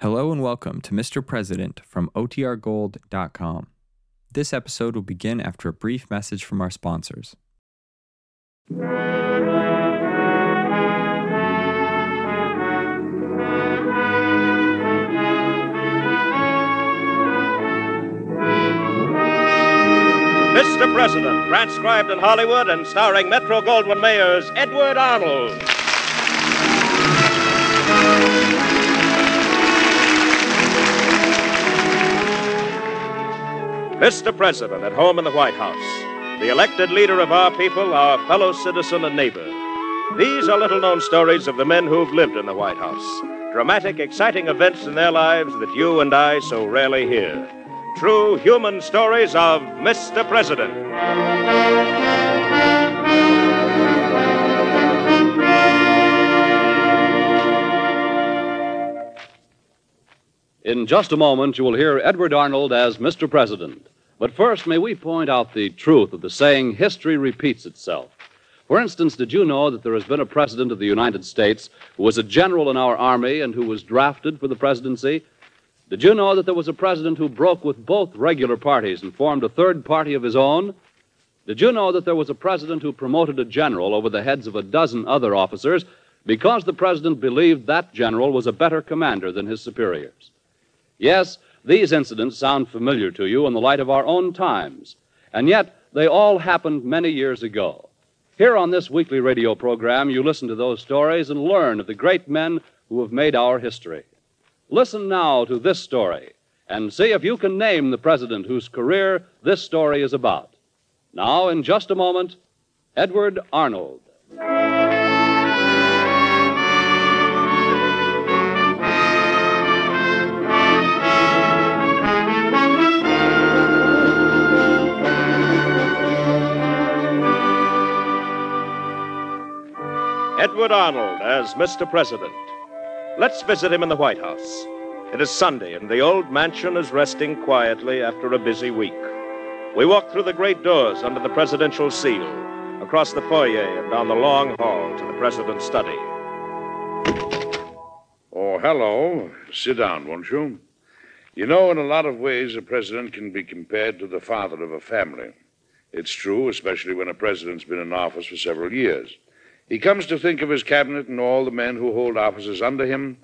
Hello and welcome to Mr. President from OTRGold.com. This episode will begin after a brief message from our sponsors. Mr. President, transcribed in Hollywood and starring Metro Goldwyn Mayer's Edward Arnold. Mr. President, at home in the White House, the elected leader of our people, our fellow citizen and neighbor. These are little known stories of the men who've lived in the White House. Dramatic, exciting events in their lives that you and I so rarely hear. True human stories of Mr. President. In just a moment, you will hear Edward Arnold as Mr. President. But first, may we point out the truth of the saying, history repeats itself. For instance, did you know that there has been a president of the United States who was a general in our army and who was drafted for the presidency? Did you know that there was a president who broke with both regular parties and formed a third party of his own? Did you know that there was a president who promoted a general over the heads of a dozen other officers because the president believed that general was a better commander than his superiors? Yes, these incidents sound familiar to you in the light of our own times, and yet they all happened many years ago. Here on this weekly radio program, you listen to those stories and learn of the great men who have made our history. Listen now to this story and see if you can name the president whose career this story is about. Now, in just a moment, Edward Arnold. Edward Arnold as Mr. President. Let's visit him in the White House. It is Sunday, and the old mansion is resting quietly after a busy week. We walk through the great doors under the presidential seal, across the foyer and down the long hall to the president's study. Oh, hello. Sit down, won't you? You know, in a lot of ways, a president can be compared to the father of a family. It's true, especially when a president's been in office for several years. He comes to think of his cabinet and all the men who hold offices under him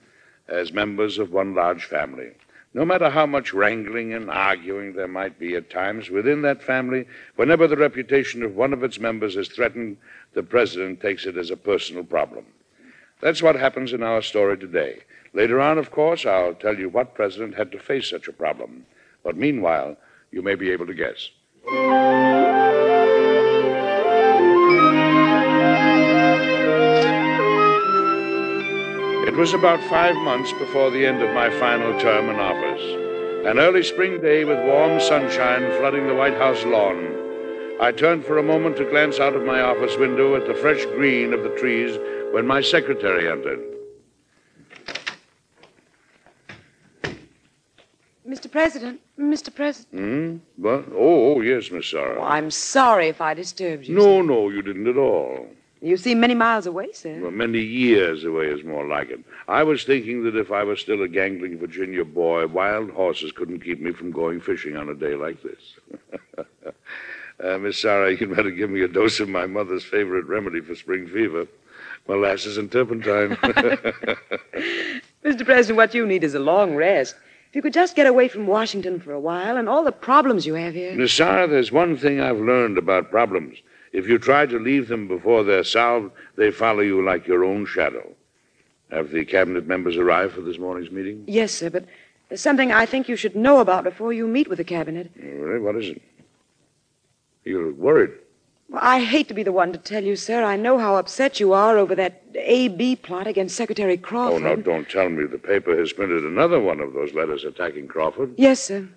as members of one large family. No matter how much wrangling and arguing there might be at times within that family, whenever the reputation of one of its members is threatened, the president takes it as a personal problem. That's what happens in our story today. Later on, of course, I'll tell you what president had to face such a problem. But meanwhile, you may be able to guess. It was about five months before the end of my final term in office. An early spring day with warm sunshine flooding the White House lawn. I turned for a moment to glance out of my office window at the fresh green of the trees when my secretary entered. Mr. President, Mr. President. Hmm? What? Oh, oh, yes, Miss Sarah. Oh, I'm sorry if I disturbed you. no, sir. no, you didn't at all. You seem many miles away, sir. Well, many years away is more like it. I was thinking that if I was still a gangling Virginia boy, wild horses couldn't keep me from going fishing on a day like this. uh, Miss Sarah, you'd better give me a dose of my mother's favorite remedy for spring fever molasses and turpentine. Mr. President, what you need is a long rest. If you could just get away from Washington for a while and all the problems you have here. Miss Sarah, there's one thing I've learned about problems. If you try to leave them before they're solved, they follow you like your own shadow. Have the cabinet members arrived for this morning's meeting? Yes, sir, but there's something I think you should know about before you meet with the cabinet. Really? What is it? You look worried. Well, I hate to be the one to tell you, sir. I know how upset you are over that A.B. plot against Secretary Crawford. Oh, no, don't tell me the paper has printed another one of those letters attacking Crawford. Yes, sir.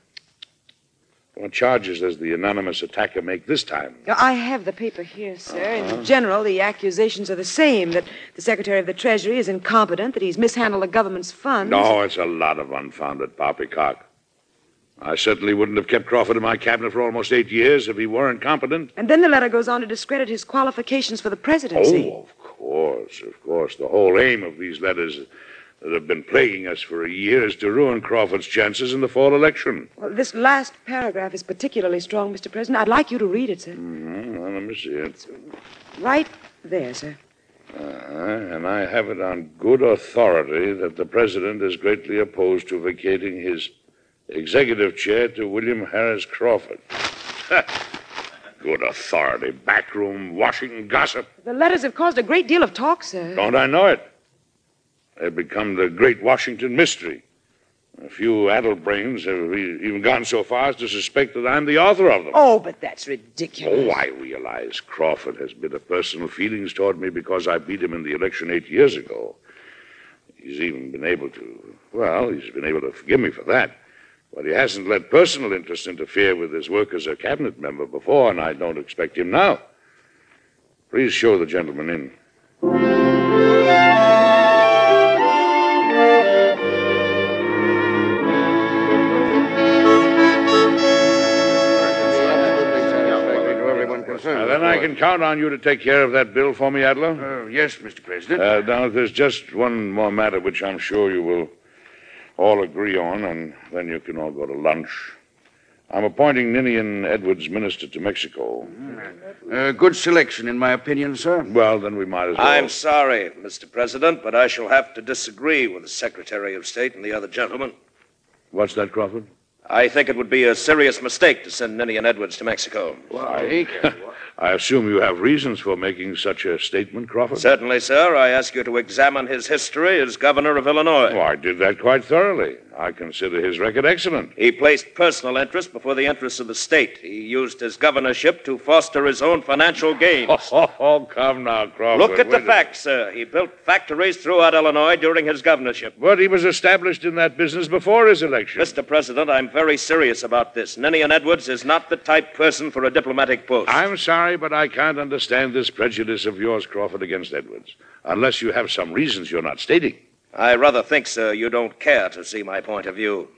What charges does the anonymous attacker make this time? I have the paper here, sir. In general, the accusations are the same that the Secretary of the Treasury is incompetent, that he's mishandled the government's funds. No, it's a lot of unfounded poppycock. I certainly wouldn't have kept Crawford in my cabinet for almost eight years if he weren't competent. And then the letter goes on to discredit his qualifications for the presidency. Oh, of course, of course. The whole aim of these letters that have been plaguing us for a year is to ruin Crawford's chances in the fall election. Well, this last paragraph is particularly strong, Mr. President. I'd like you to read it, sir. Mm-hmm. Well, let me see it. Right there, sir. Uh-huh. And I have it on good authority that the president is greatly opposed to vacating his executive chair to William Harris Crawford. good authority. Backroom Washington gossip. The letters have caused a great deal of talk, sir. Don't I know it? They've become the great Washington mystery. A few addle brains have even gone so far as to suspect that I'm the author of them. Oh, but that's ridiculous. Oh, I realize Crawford has bitter personal feelings toward me because I beat him in the election eight years ago. He's even been able to, well, he's been able to forgive me for that. But he hasn't let personal interest interfere with his work as a cabinet member before, and I don't expect him now. Please show the gentleman in. Can count on you to take care of that bill for me, Adler. Uh, yes, Mr. President. Uh, now, there's just one more matter which I'm sure you will all agree on, and then you can all go to lunch. I'm appointing Ninian Edwards minister to Mexico. Uh, good selection, in my opinion, sir. Well, then we might as well. I'm sorry, Mr. President, but I shall have to disagree with the Secretary of State and the other gentlemen. What's that, Crawford? I think it would be a serious mistake to send Ninian Edwards to Mexico. Why? I assume you have reasons for making such a statement, Crawford? Certainly, sir. I ask you to examine his history as governor of Illinois. Oh, I did that quite thoroughly. I consider his record excellent. He placed personal interest before the interests of the state. He used his governorship to foster his own financial gains. Oh, oh, oh, come now, Crawford. Look at the Wait a- facts, sir. He built factories throughout Illinois during his governorship. But he was established in that business before his election. Mr. President, I'm very serious about this. Ninian Edwards is not the type person for a diplomatic post. I'm sorry, but I can't understand this prejudice of yours, Crawford, against Edwards, unless you have some reasons you're not stating. I rather think, sir, you don't care to see my point of view.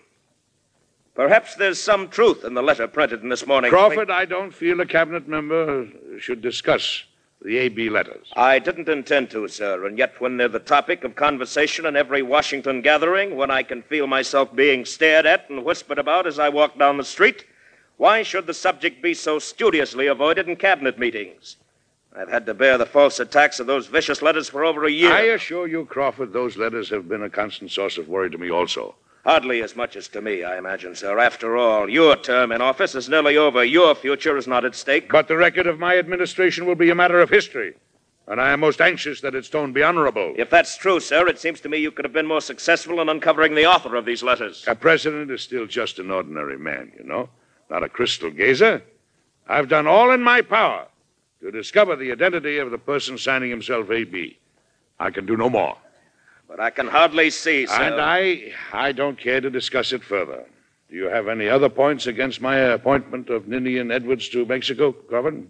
Perhaps there's some truth in the letter printed in this morning's Crawford, I don't feel a cabinet member should discuss the AB letters. I didn't intend to, sir, and yet when they're the topic of conversation in every Washington gathering, when I can feel myself being stared at and whispered about as I walk down the street, why should the subject be so studiously avoided in cabinet meetings? I've had to bear the false attacks of those vicious letters for over a year. I assure you, Crawford, those letters have been a constant source of worry to me also. Hardly as much as to me, I imagine, sir. After all, your term in office is nearly over. Your future is not at stake. But the record of my administration will be a matter of history, and I am most anxious that its tone be honorable. If that's true, sir, it seems to me you could have been more successful in uncovering the author of these letters. A president is still just an ordinary man, you know, not a crystal gazer. I've done all in my power to discover the identity of the person signing himself AB. I can do no more. But I can hardly see, sir. And I, I don't care to discuss it further. Do you have any other points against my appointment of Ninian Edwards to Mexico, Crawford?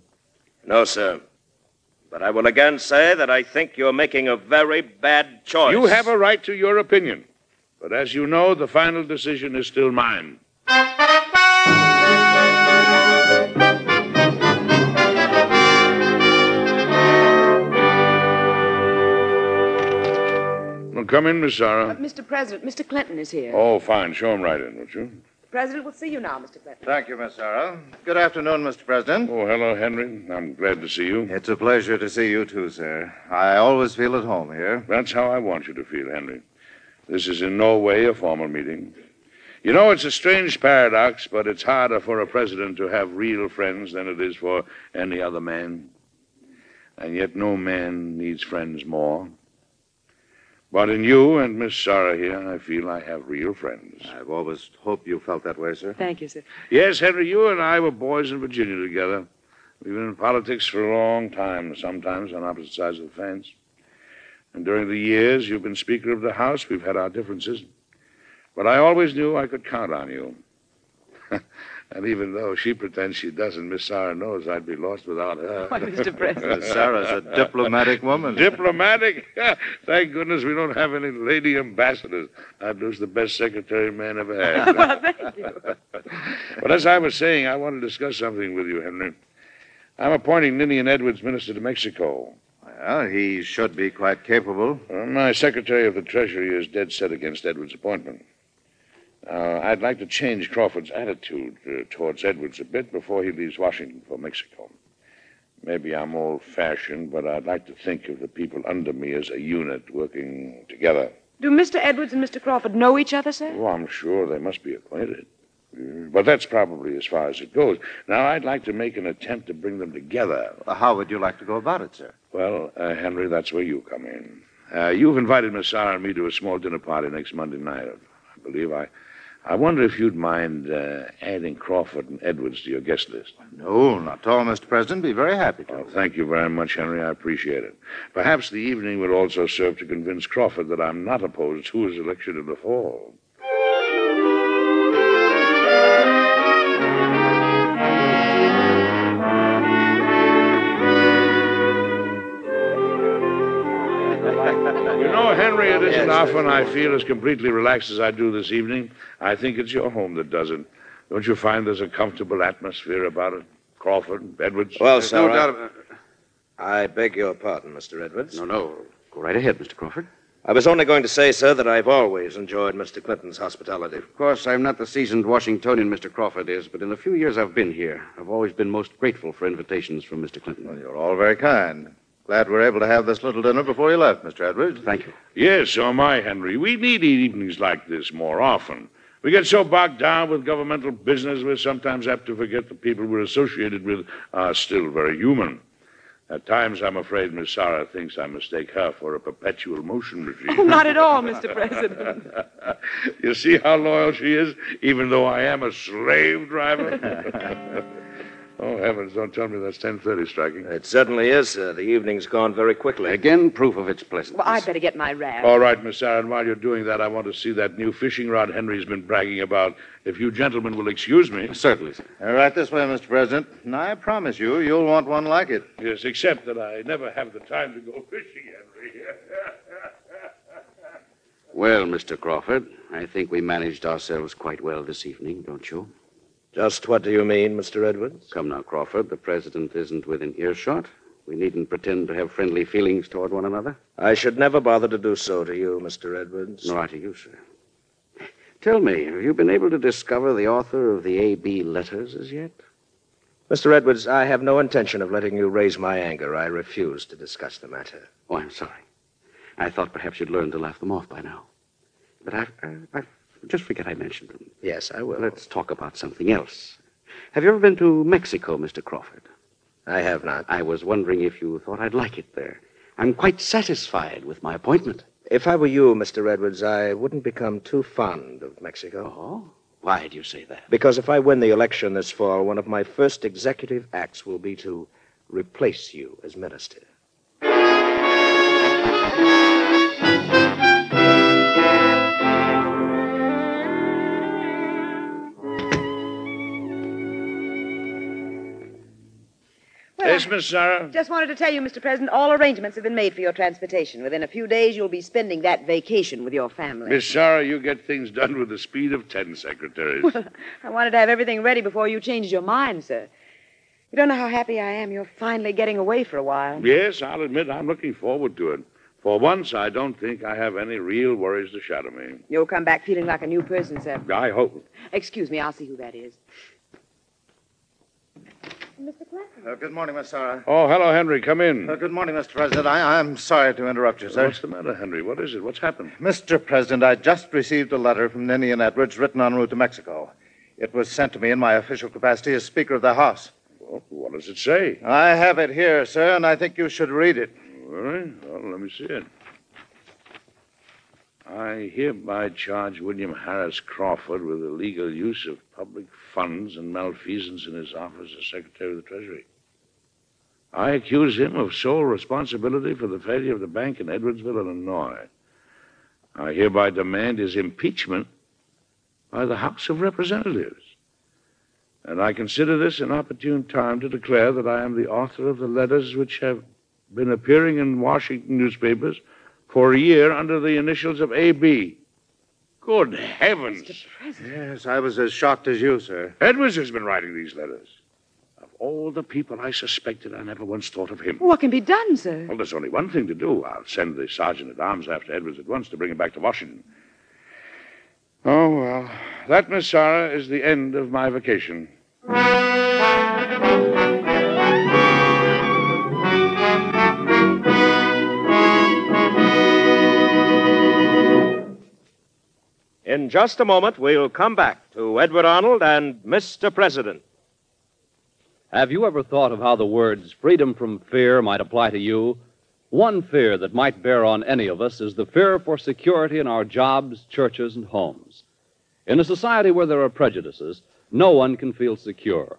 No, sir. But I will again say that I think you're making a very bad choice. You have a right to your opinion. But as you know, the final decision is still mine. Come in, Miss Uh, Sarah. Mr. President, Mr. Clinton is here. Oh, fine. Show him right in, won't you? The President will see you now, Mr. Clinton. Thank you, Miss Sarah. Good afternoon, Mr. President. Oh, hello, Henry. I'm glad to see you. It's a pleasure to see you, too, sir. I always feel at home here. That's how I want you to feel, Henry. This is in no way a formal meeting. You know, it's a strange paradox, but it's harder for a president to have real friends than it is for any other man. And yet, no man needs friends more. But in you and Miss Sarah here, I feel I have real friends. I've always hoped you felt that way, sir. Thank you, sir. Yes, Henry, you and I were boys in Virginia together. We've been in politics for a long time, sometimes on opposite sides of the fence. And during the years you've been Speaker of the House, we've had our differences. But I always knew I could count on you. and even though she pretends she doesn't, Miss Sarah knows I'd be lost without her. Why, Mr. President. Miss Sarah's a diplomatic woman. Diplomatic? Thank goodness we don't have any lady ambassadors. I'd lose the best secretary man ever had. well, thank you. But as I was saying, I want to discuss something with you, Henry. I'm appointing Ninian Edwards minister to Mexico. Well, he should be quite capable. Uh, my Secretary of the Treasury is dead set against Edwards' appointment. Uh, I'd like to change Crawford's attitude uh, towards Edwards a bit before he leaves Washington for Mexico. Maybe I'm old fashioned, but I'd like to think of the people under me as a unit working together. Do Mr. Edwards and Mr. Crawford know each other, sir? Oh, I'm sure they must be acquainted. Uh, But that's probably as far as it goes. Now, I'd like to make an attempt to bring them together. Well, how would you like to go about it, sir? Well, uh, Henry, that's where you come in. Uh, you've invited Miss Sarah and me to a small dinner party next Monday night, I believe. I, I wonder if you'd mind uh, adding Crawford and Edwards to your guest list. No, not at all, Mr. President. Be very happy to. Well, thank you very much, Henry. I appreciate it. Perhaps the evening would also serve to convince Crawford that I'm not opposed to his election in the fall. Henry, it isn't often I feel as completely relaxed as I do this evening. I think it's your home that does it. Don't you find there's a comfortable atmosphere about it? Crawford, Edwards? Well, There's sir, no I- doubt about I beg your pardon, Mr. Edwards. No, no. Go right ahead, Mr. Crawford. I was only going to say, sir, that I've always enjoyed Mr. Clinton's hospitality. Of course, I'm not the seasoned Washingtonian Mr. Crawford is, but in the few years I've been here, I've always been most grateful for invitations from Mr. Clinton. Well, you're all very kind. Glad we're able to have this little dinner before you left, Mr. Edwards. Thank you. Yes, so am I, Henry. We need evenings like this more often. We get so bogged down with governmental business, we're sometimes apt to forget the people we're associated with are still very human. At times, I'm afraid Miss Sarah thinks I mistake her for a perpetual motion machine. Oh, not at all, Mr. President. you see how loyal she is, even though I am a slave driver? oh, heavens, don't tell me that's 10.30 striking. It certainly is, sir. The evening's gone very quickly. Again, proof of its pleasantness. Well, I'd better get my wrap. All right, Miss Sarah, while you're doing that, I want to see that new fishing rod Henry's been bragging about. If you gentlemen will excuse me. Certainly, sir. Uh, right this way, Mr. President. And I promise you, you'll want one like it. Yes, except that I never have the time to go fishing, Henry. Well, Mr. Crawford, I think we managed ourselves quite well this evening, don't you? Just what do you mean, Mr. Edwards? Come now, Crawford. The president isn't within earshot. We needn't pretend to have friendly feelings toward one another. I should never bother to do so to you, Mr. Edwards. Nor to you, sir. Tell me, have you been able to discover the author of the A.B. letters as yet? Mr. Edwards, I have no intention of letting you raise my anger. I refuse to discuss the matter. Oh, I'm sorry. I thought perhaps you'd learned to laugh them off by now. But I've, I, I just forget I mentioned them. Yes, I will. Let's talk about something else. Have you ever been to Mexico, Mr. Crawford? I have not. I was wondering if you thought I'd like it there. I'm quite satisfied with my appointment. If I were you, Mr. Edwards, I wouldn't become too fond of Mexico. Oh? Why do you say that? Because if I win the election this fall, one of my first executive acts will be to replace you as minister. Well, yes, Miss Sarah? Just wanted to tell you, Mr. President, all arrangements have been made for your transportation. Within a few days, you'll be spending that vacation with your family. Miss Sarah, you get things done with the speed of ten secretaries. I wanted to have everything ready before you changed your mind, sir. You don't know how happy I am. You're finally getting away for a while. yes, I'll admit I'm looking forward to it. For once, I don't think I have any real worries to shadow me. You'll come back feeling like a new person, sir. I hope. Excuse me, I'll see who that is. Mr. Clinton. Uh, good morning, Miss Sarah. Oh, hello, Henry. Come in. Uh, good morning, Mr. President. I, I'm sorry to interrupt you, sir. What's the matter, Henry? What is it? What's happened? Mr. President, I just received a letter from Ninian Edwards written en route to Mexico. It was sent to me in my official capacity as Speaker of the House. Well, what does it say? I have it here, sir, and I think you should read it. All right. Well, let me see it. I hereby charge William Harris Crawford with illegal use of public funds and malfeasance in his office as Secretary of the Treasury. I accuse him of sole responsibility for the failure of the bank in Edwardsville, Illinois. I hereby demand his impeachment by the House of Representatives. And I consider this an opportune time to declare that I am the author of the letters which have been appearing in Washington newspapers for a year under the initials of A.B. Good heavens. Yes, I was as shocked as you, sir. Edwards has been writing these letters. Of all the people I suspected, I never once thought of him. What can be done, sir? Well, there's only one thing to do. I'll send the sergeant at arms after Edwards at once to bring him back to Washington. Oh, well, that, Miss Sarah, is the end of my vacation. In just a moment, we'll come back to Edward Arnold and Mr. President. Have you ever thought of how the words freedom from fear might apply to you? One fear that might bear on any of us is the fear for security in our jobs, churches, and homes. In a society where there are prejudices, no one can feel secure.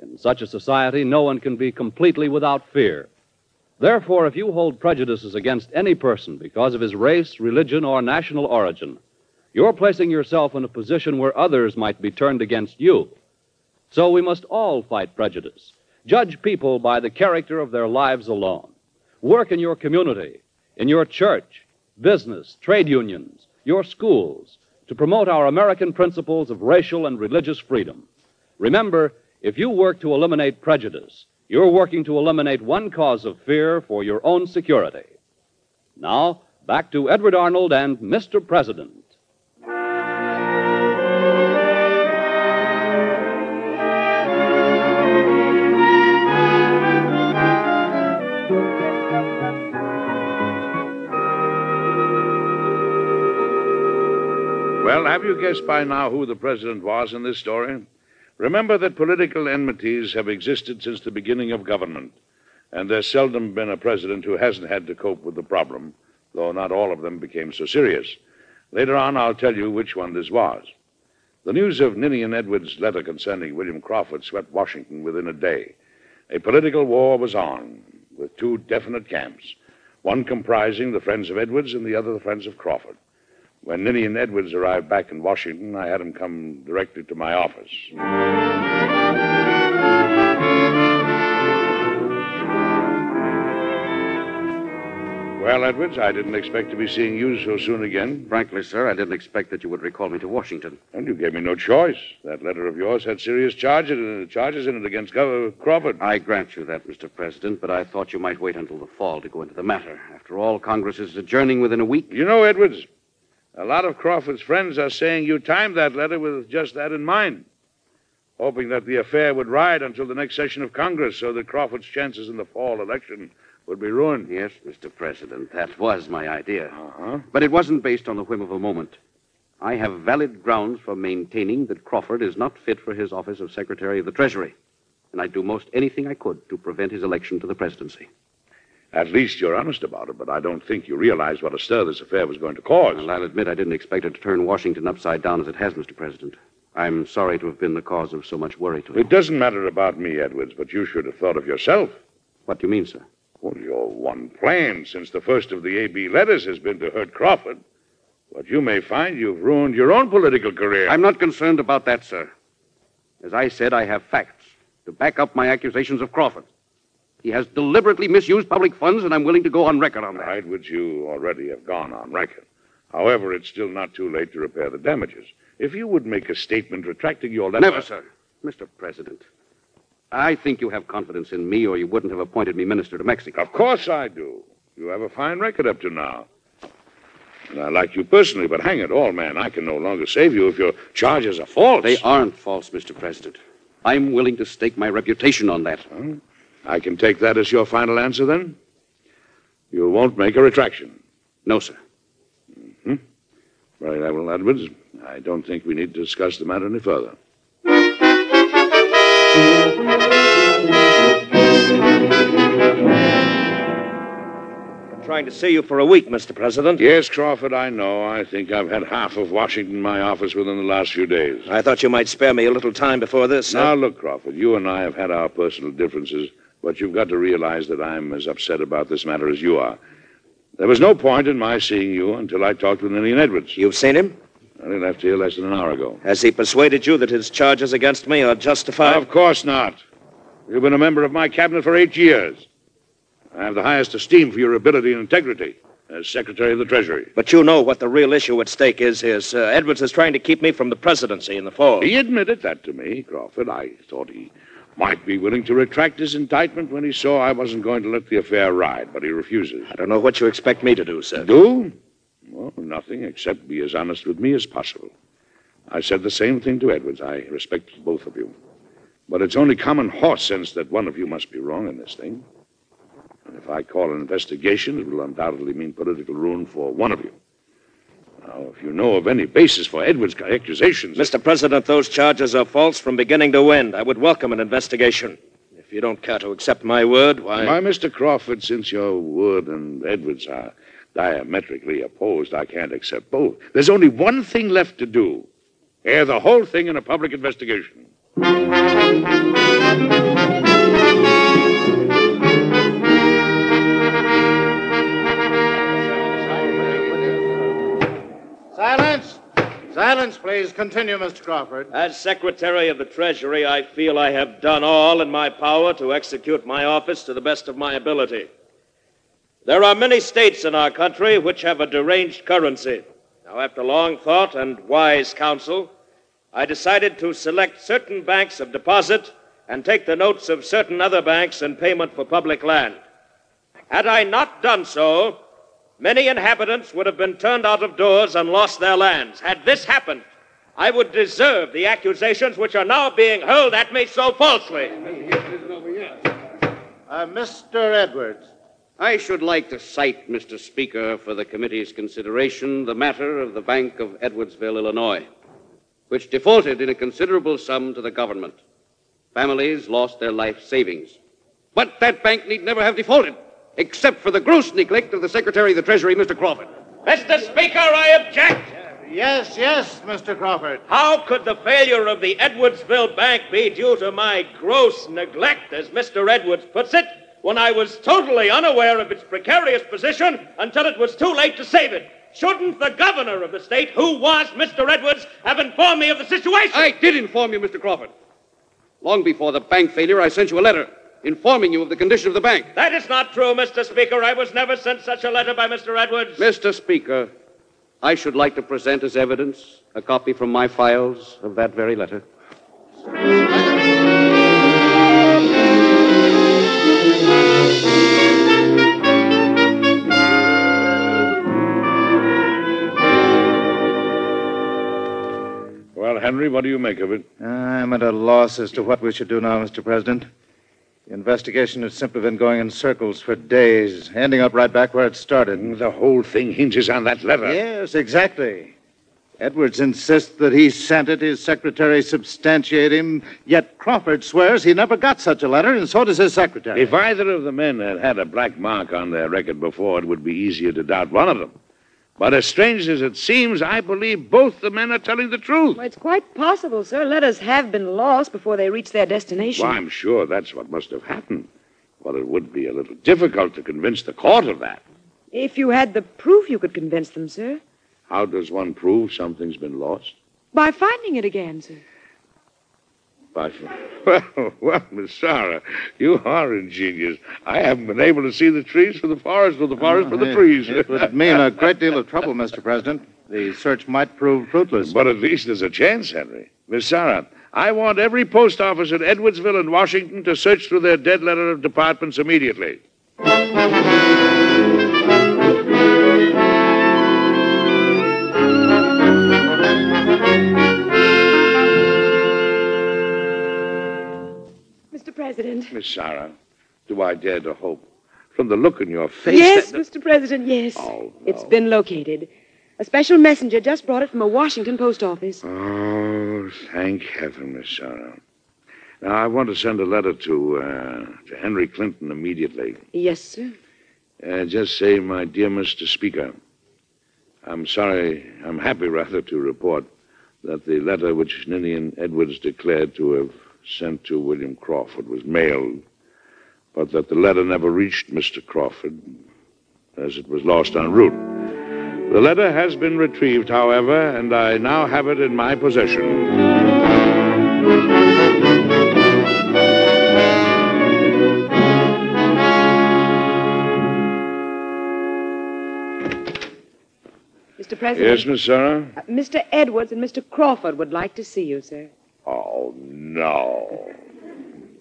In such a society, no one can be completely without fear. Therefore, if you hold prejudices against any person because of his race, religion, or national origin, you're placing yourself in a position where others might be turned against you. So we must all fight prejudice. Judge people by the character of their lives alone. Work in your community, in your church, business, trade unions, your schools, to promote our American principles of racial and religious freedom. Remember, if you work to eliminate prejudice, you're working to eliminate one cause of fear for your own security. Now, back to Edward Arnold and Mr. President. Well, have you guessed by now who the president was in this story? Remember that political enmities have existed since the beginning of government, and there's seldom been a president who hasn't had to cope with the problem, though not all of them became so serious. Later on, I'll tell you which one this was. The news of Ninian Edwards' letter concerning William Crawford swept Washington within a day. A political war was on, with two definite camps, one comprising the friends of Edwards and the other the friends of Crawford. When Ninian Edwards arrived back in Washington, I had them come directly to my office. Well, Edwards, I didn't expect to be seeing you so soon again. Frankly, sir, I didn't expect that you would recall me to Washington. And you gave me no choice. That letter of yours had serious charges, uh, charges in it against Governor Crawford. I grant you that, Mr. President, but I thought you might wait until the fall to go into the matter. After all, Congress is adjourning within a week. You know, Edwards, a lot of Crawford's friends are saying you timed that letter with just that in mind, hoping that the affair would ride until the next session of Congress so that Crawford's chances in the fall election would be ruined. Yes, Mr. President, that was my idea. Uh-huh. But it wasn't based on the whim of a moment. I have valid grounds for maintaining that Crawford is not fit for his office of Secretary of the Treasury, and I'd do most anything I could to prevent his election to the presidency. At least you're honest about it, but I don't think you realized what a stir this affair was going to cause. Well, I'll admit I didn't expect it to turn Washington upside down as it has, Mr. President. I'm sorry to have been the cause of so much worry to you. It doesn't matter about me, Edwards, but you should have thought of yourself. What do you mean, sir? Well, your one plan since the first of the A.B. letters has been to hurt Crawford. But you may find you've ruined your own political career. I'm not concerned about that, sir. As I said, I have facts to back up my accusations of Crawford. He has deliberately misused public funds, and I'm willing to go on record on that. Right, which you already have gone on record. However, it's still not too late to repair the damages. If you would make a statement retracting your letter. Never, sir. Mr. President, I think you have confidence in me, or you wouldn't have appointed me minister to Mexico. Of course I do. You have a fine record up to now. And I like you personally, but hang it all, man, I can no longer save you if your charges are false. They aren't false, Mr. President. I'm willing to stake my reputation on that. Huh? I can take that as your final answer, then? You won't make a retraction. No, sir. Mm-hmm. Right, Admiral Edwards. I don't think we need to discuss the matter any further. Been trying to see you for a week, Mr. President. Yes, Crawford, I know. I think I've had half of Washington in my office within the last few days. I thought you might spare me a little time before this. Now, look, Crawford, you and I have had our personal differences, but you've got to realize that I'm as upset about this matter as you are. There was no point in my seeing you until I talked with Ninian Edwards. You've seen him? Well, he left here less than an hour ago. Has he persuaded you that his charges against me are justified? Of course not. You've been a member of my cabinet for eight years. I have the highest esteem for your ability and integrity as Secretary of the Treasury. But you know what the real issue at stake is here, uh, sir. Edwards is trying to keep me from the presidency in the fall. He admitted that to me, Crawford. I thought he Might be willing to retract his indictment when he saw I wasn't going to let the affair ride, but he refuses. I don't know what you expect me to do, sir. Do? Well, nothing except be as honest with me as possible. I said the same thing to Edwards. I respect both of you. But it's only common horse sense that one of you must be wrong in this thing. And if I call an investigation, it will undoubtedly mean political ruin for one of you. Now, if you know of any basis for Edwards' accusations. Mr. President, those charges are false from beginning to end. I would welcome an investigation. If you don't care to accept my word, why. Why, Mr. Crawford, since your word and Edwards are diametrically opposed, I can't accept both. There's only one thing left to do air the whole thing in a public investigation. Silence, please. Continue, Mr. Crawford. As Secretary of the Treasury, I feel I have done all in my power to execute my office to the best of my ability. There are many states in our country which have a deranged currency. Now, after long thought and wise counsel, I decided to select certain banks of deposit and take the notes of certain other banks in payment for public land. Had I not done so, many inhabitants would have been turned out of doors and lost their lands. Had this happened, I would deserve the accusations which are now being hurled at me so falsely. Uh, Mr. Edwards. I should like to cite, Mr. Speaker, for the committee's consideration the matter of the Bank of Edwardsville, Illinois, which defaulted in a considerable sum to the government. Families lost their life savings. But that bank need never have defaulted, except for the gross neglect of the Secretary of the Treasury, Mr. Crawford. Mr. Speaker, I object. Yes, yes, Mr. Crawford. How could the failure of the Edwardsville Bank be due to my gross neglect, as Mr. Edwards puts it, when I was totally unaware of its precarious position until it was too late to save it? Shouldn't the governor of the state, who was Mr. Edwards, have informed me of the situation? I did inform you, Mr. Crawford. Long before the bank failure, I sent you a letter informing you of the condition of the bank. That is not true, Mr. Speaker. I was never sent such a letter by Mr. Edwards. Mr. Speaker, I should like to present as evidence a copy from my files of that very letter. Well, Henry, what do you make of it? I'm at a loss as to what we should do now, Mr. President. The investigation has simply been going in circles for days, ending up right back where it started. The whole thing hinges on that letter. Yes, exactly. Edwards insists that he sent it, his secretary substantiate him, yet Crawford swears he never got such a letter, and so does his secretary. If either of the men had had a black mark on their record before, it would be easier to doubt one of them. But as strange as it seems, I believe both the men are telling the truth. Well, it's quite possible, sir. Letters have been lost before they reach their destination. Well, I'm sure that's what must have happened. But it would be a little difficult to convince the court of that. If you had the proof, you could convince them, sir. How does one prove something's been lost? By finding it again, sir. Well, well, Miss Sarah, you are ingenious. I haven't been able to see the trees for the forest, or the forest for the It- trees. It would mean a great deal of trouble, Mr. President. The search might prove fruitless. But at least there's a chance, Henry. Miss Sarah, I want every post office at Edwardsville and Washington to search through their dead letter of departments immediately. President. Miss Sarah, do I dare to hope? From the look in your face. Yes, that- Mr. President, yes. Oh, It's no. been located. A special messenger just brought it from a Washington post office. Oh, thank heaven, Miss Sarah. Now, I want to send a letter to, uh, to Henry Clinton immediately. Yes, sir. Uh, just say, my dear Mr. Speaker, I'm sorry, I'm happy rather to report that the letter which Ninian Edwards declared to have sent to William Crawford was mailed, but that the letter never reached Mr. Crawford as it was lost en route. The letter has been retrieved, however, and I now have it in my possession. Mr. President. Yes, Miss Sarah? Uh, Mr. Edwards and Mr. Crawford would like to see you, sir. Oh, no.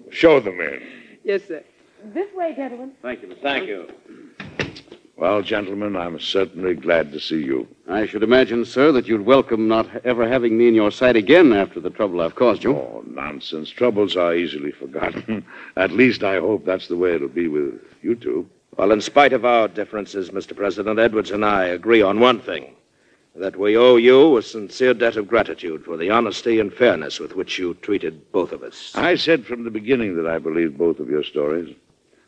Show them in. Yes, sir. This way, gentlemen. Thank you, Mr. Thank you. Well, gentlemen, I'm certainly glad to see you. I should imagine, sir, that you'd welcome not ever having me in your sight again after the trouble I've caused you. Oh, nonsense. Troubles are easily forgotten. At least I hope that's the way it'll be with you two. Well, in spite of our differences, Mr. President, Edwards and I agree on one thing that we owe you a sincere debt of gratitude for the honesty and fairness with which you treated both of us. I said from the beginning that I believed both of your stories.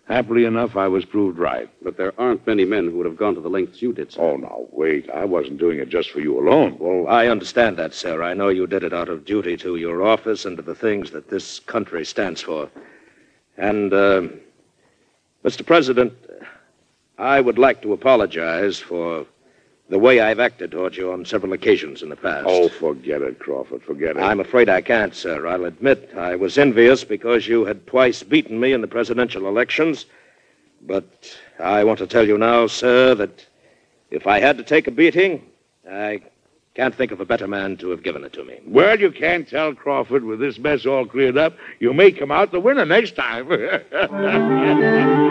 Happily enough, I was proved right. But there aren't many men who would have gone to the lengths you did, sir. Oh, now, wait. I wasn't doing it just for you alone. Well, I understand that, sir. I know you did it out of duty to your office and to the things that this country stands for. And, uh, Mr. President, I would like to apologize for the way I've acted toward you on several occasions in the past. Oh, forget it, Crawford. Forget it. I'm afraid I can't, sir. I'll admit I was envious because you had twice beaten me in the presidential elections. But I want to tell you now, sir, that if I had to take a beating, I can't think of a better man to have given it to me. Well, you can't tell Crawford with this mess all cleared up. You may come out the winner next time.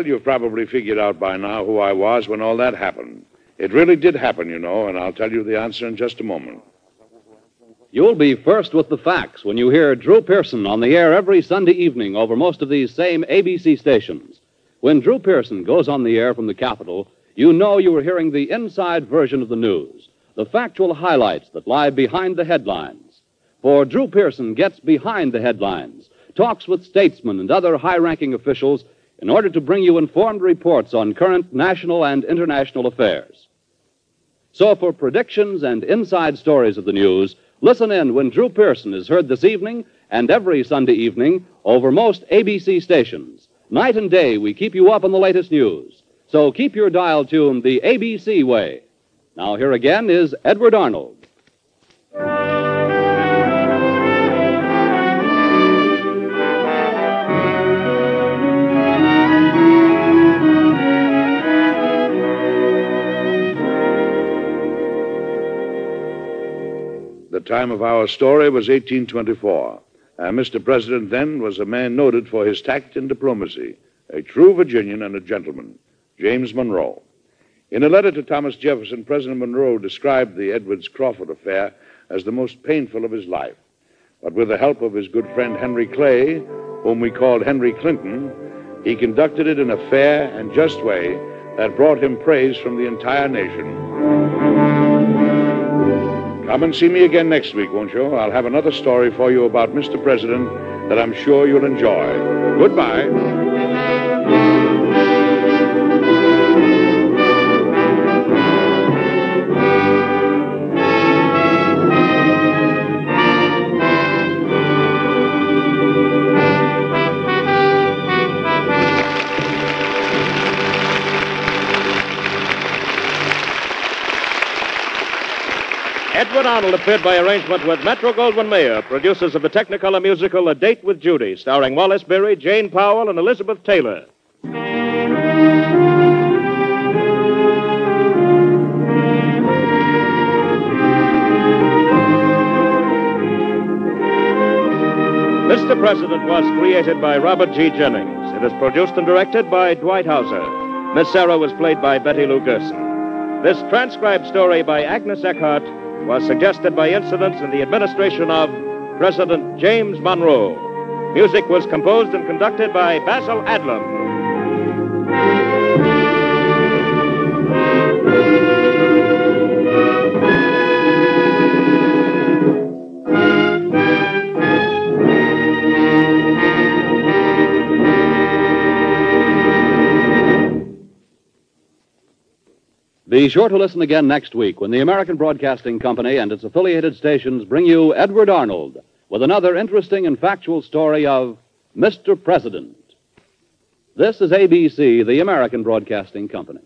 well, you've probably figured out by now who I was when all that happened. It really did happen, you know, and I'll tell you the answer in just a moment. You'll be first with the facts when you hear Drew Pearson on the air every Sunday evening over most of these same ABC stations. When Drew Pearson goes on the air from the Capitol, you know you are hearing the inside version of the news, the factual highlights that lie behind the headlines. For Drew Pearson gets behind the headlines, talks with statesmen and other high ranking officials in order to bring you informed reports on current national and international affairs. So, for predictions and inside stories of the news, listen in when Drew Pearson is heard this evening and every Sunday evening over most ABC stations. Night and day, we keep you up on the latest news. So keep your dial tuned the ABC way. Now, here again is Edward Arnold. The time of our story was 1824. And Mr. President then was a man noted for his tact and diplomacy, a true Virginian and a gentleman, James Monroe. In a letter to Thomas Jefferson, President Monroe described the Edwards Crawford affair as the most painful of his life. But with the help of his good friend Henry Clay, whom we called Henry Clinton, he conducted it in a fair and just way that brought him praise from the entire nation. Come and see me again next week, won't you? I'll have another story for you about Mr. President that I'm sure you'll enjoy. Goodbye. Edward Arnold appeared by arrangement with Metro Goldwyn Mayer, producers of the Technicolor musical A Date with Judy, starring Wallace Beery, Jane Powell, and Elizabeth Taylor. Mr. President was created by Robert G. Jennings. It is produced and directed by Dwight Hauser. Miss Sarah was played by Betty Lou Gerson. This transcribed story by Agnes Eckhardt was suggested by incidents in the administration of President James Monroe. Music was composed and conducted by Basil Adlam. Be sure to listen again next week when the American Broadcasting Company and its affiliated stations bring you Edward Arnold with another interesting and factual story of Mr. President. This is ABC, the American Broadcasting Company.